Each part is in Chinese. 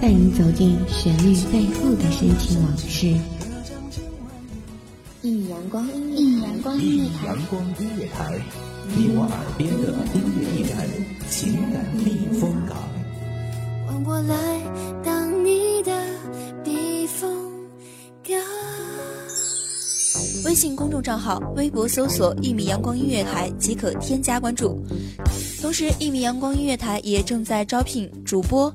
带你走进旋律背后的深情往事。一米阳光，一米阳光音乐台，阳光音乐台，你我耳边的音乐驿站，情感避风港。换我来当你的避风港。微信公众账号、微博搜索“一米阳光音乐台”即可添加关注。同时，一米阳光音乐台也正在招聘主播、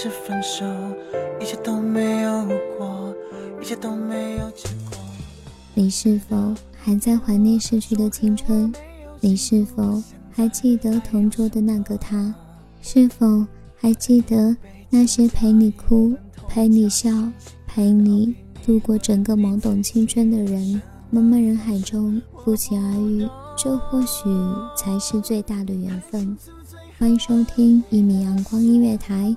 是分手，一切都没有过，一切都没有结果。你是否还在怀念逝去的青春？你是否还记得同桌的那个他？是否还记得那些陪你哭、陪你笑？陪你度过整个懵懂青春的人，茫茫人海中不期而遇，这或许才是最大的缘分。欢迎收听一米阳光音乐台，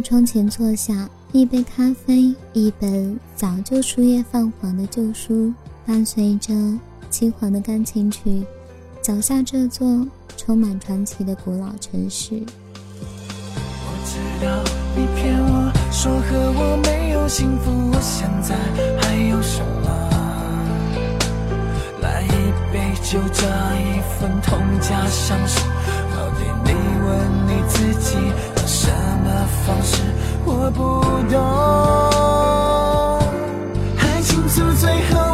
在窗前坐下，一杯咖啡，一本早就书页泛黄的旧书，伴随着轻缓的钢琴曲，走下这座充满传奇的古老城市。我知道你骗我说和我没有幸福，我现在还有什么？来一杯酒，这一份痛加伤心。到底你问你自己？什么方式我不懂，还清楚最后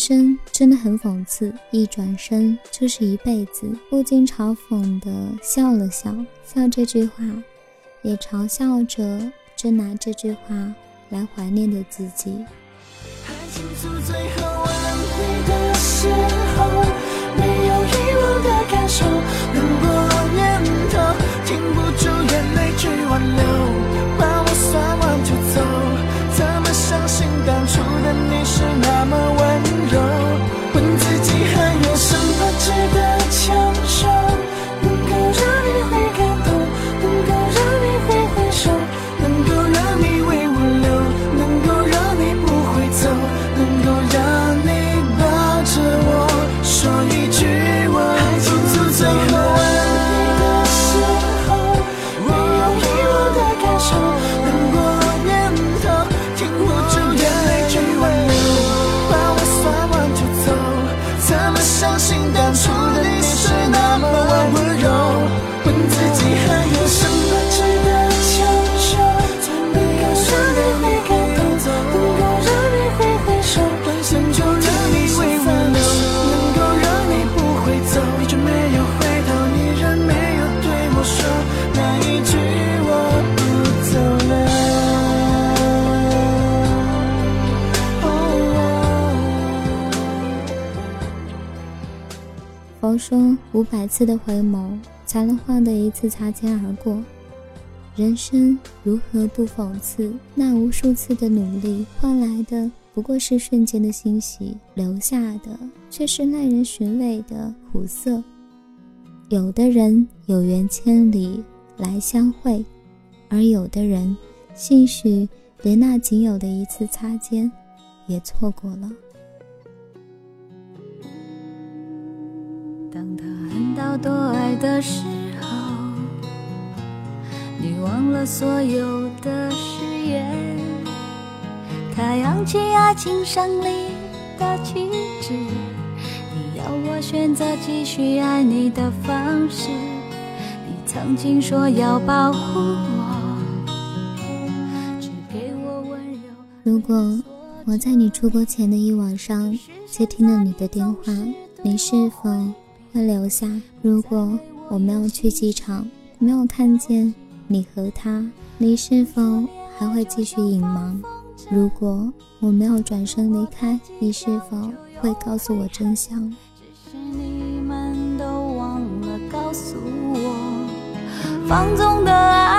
生真的很讽刺，一转身就是一辈子。不禁嘲讽的笑了笑，笑这句话，也嘲笑着正拿这句话来怀念的自己。还清楚最后挽回的时候，没有遗忘的感受，如果五百次的回眸，才能换得一次擦肩而过。人生如何不讽刺？那无数次的努力换来的不过是瞬间的欣喜，留下的却是耐人寻味的苦涩。有的人有缘千里来相会，而有的人兴许连那仅有的一次擦肩也错过了。喊到多爱的时候，你忘了所有的誓言。他扬起爱情胜利的旗帜，你要我选择继续爱你的方式。你曾经说要保护我，只给我温柔。如果我在你出国前的一晚上接听了你的电话，你是否？会留下。如果我没有去机场，没有看见你和他，你是否还会继续隐瞒？如果我没有转身离开，你是否会告诉我真相？只是你们都忘了告诉我，放纵的爱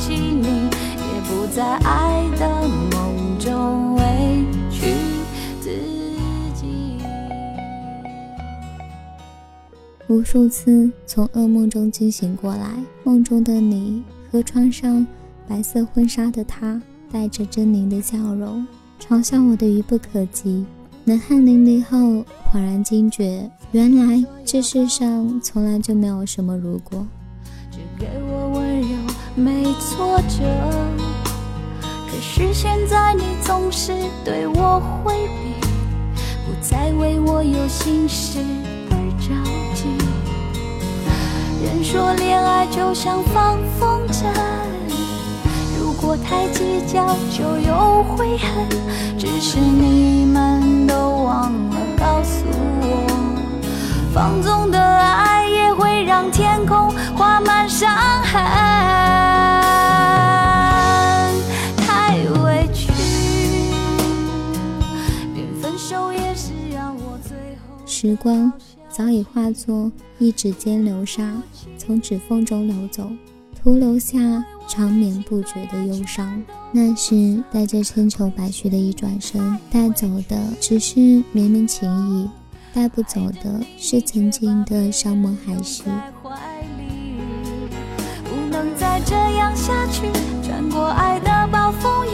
放弃你，也不在爱的梦中委屈自己。无数次从噩梦中惊醒过来，梦中的你和穿上白色婚纱的他，带着狰狞的笑容，嘲笑我的愚不可及。冷汗淋漓后，恍然惊觉，原来这世上从来就没有什么如果。只给我，没挫折。可是现在你总是对我回避，不再为我有心事而着急。人说恋爱就像放风筝。如果太计较，就有悔恨。只是你们都忘了告诉我，放纵的爱会让天空画满伤痕。太委屈，连分手也是让我最后。时光早已化作一指尖流沙，从指缝中流走。徒留下长绵不绝的忧伤。那是带着千愁百绪的一转身，带走的只是绵绵情意，带不走的是曾经的山盟海誓。不能再这样下去，穿过爱的暴风雨，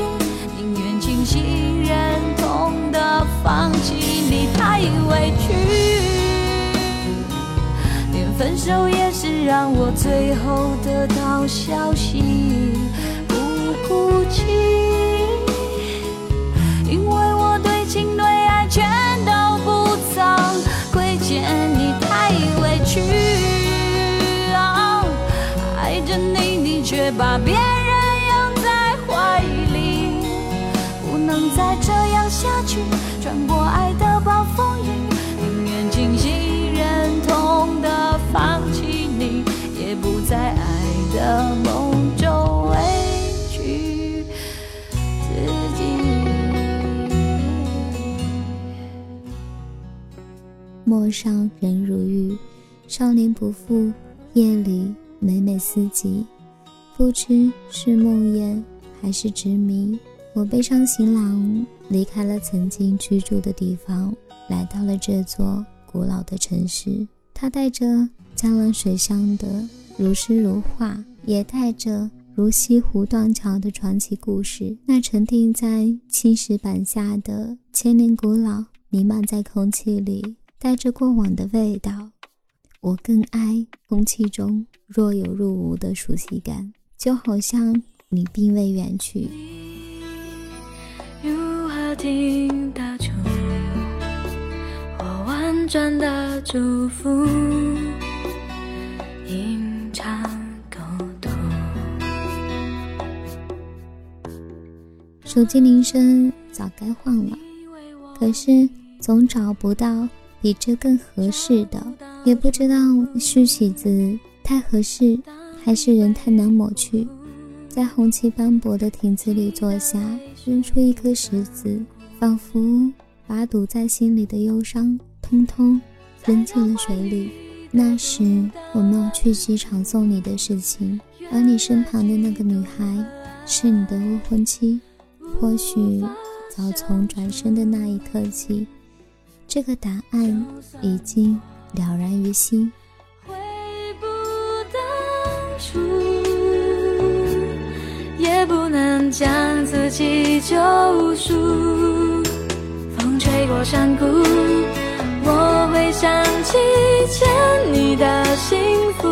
宁愿清醒忍痛的放弃你，太委屈。连分手也是让我最后得到消息，不哭泣，着你，你却把别人拥在怀里，不能再这样下去，穿过爱的暴风雨，宁愿清醒忍痛的。放弃你，也不在爱的梦中委屈自己。陌上人如玉，少年不负夜里每每思及，不知是梦魇还是执迷。我背上行囊，离开了曾经居住的地方，来到了这座古老的城市。它带着。江冷水乡的如诗如画，也带着如西湖断桥的传奇故事。那沉淀在青石板下的千年古老，弥漫在空气里，带着过往的味道。我更爱空气中若有若无的熟悉感。就好像你并未远去。如何听得出我婉转的祝福？隐藏沟通。手机铃声早该换了，可是总找不到比这更合适的，也不知道是曲子太合适，还是人太难抹去。在红旗斑驳的亭子里坐下，扔出一颗石子，仿佛把堵在心里的忧伤通通扔进了水里。那时我没有去机场送你的事情，而你身旁的那个女孩是你的未婚妻。或许早从转身的那一刻起，这个答案已经了然于心。悔不当初，也不能将自己救赎。风吹过山谷，我会想起欠你的幸福。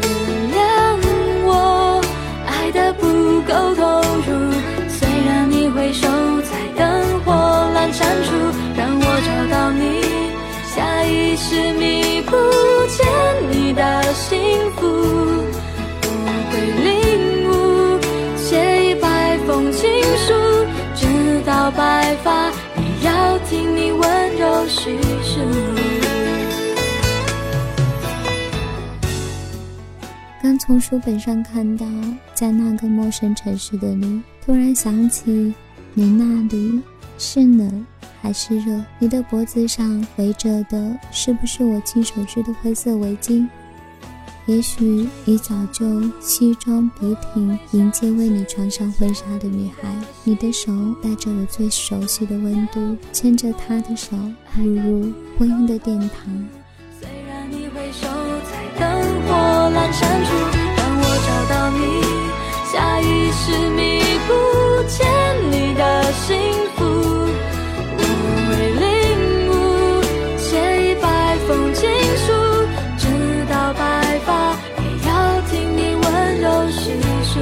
原谅我爱的不够投从书本上看到，在那个陌生城市的你，突然想起，你那里是冷还是热？你的脖子上围着的，是不是我亲手织的灰色围巾？也许你早就西装笔挺迎接为你穿上婚纱的女孩，你的手带着我最熟悉的温度，牵着她的手步入婚姻的殿堂。虽然你回首在灯火阑珊处，你，下意识弥补欠你的幸福。我会领悟，写一百封情书，直到白发也要听你温柔叙述。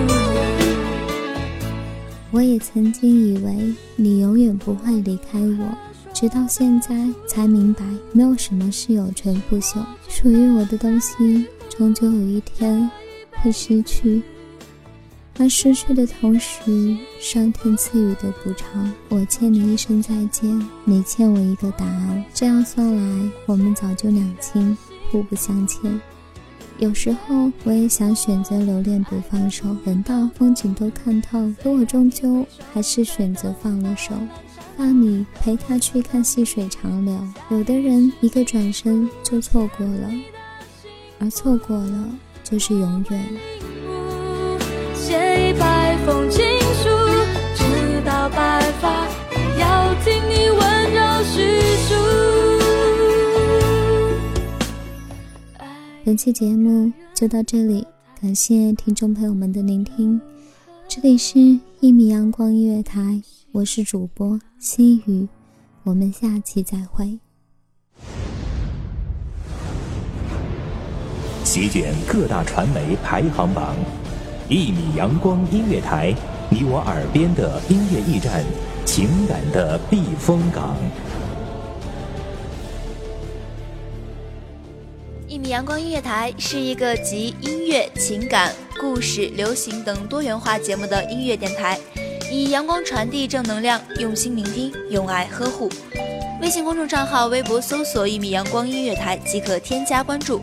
我也曾经以为你永远不会离开我，直到现在才明白，没有什么是有存不朽。属于我的东西，终究有一天会失去。而失去的同时，上天赐予的补偿，我欠你一声再见，你欠我一个答案。这样算来，我们早就两清，互不相欠。有时候我也想选择留恋不放手，等到风景都看透，可我终究还是选择放了手，让你陪他去看细水长流。有的人一个转身就错过了，而错过了就是永远。写一百封情书，直到白发要听你温柔叙述。本期节目就到这里，感谢听众朋友们的聆听。这里是《一米阳光音乐台》，我是主播心雨，我们下期再会。席卷各大传媒排行榜，一米阳光音乐台，你我耳边的音乐驿站，情感的避风港。一米阳光音乐台是一个集音乐、情感、故事、流行等多元化节目的音乐电台，以阳光传递正能量，用心聆听，用爱呵护。微信公众账号、微博搜索“一米阳光音乐台”即可添加关注。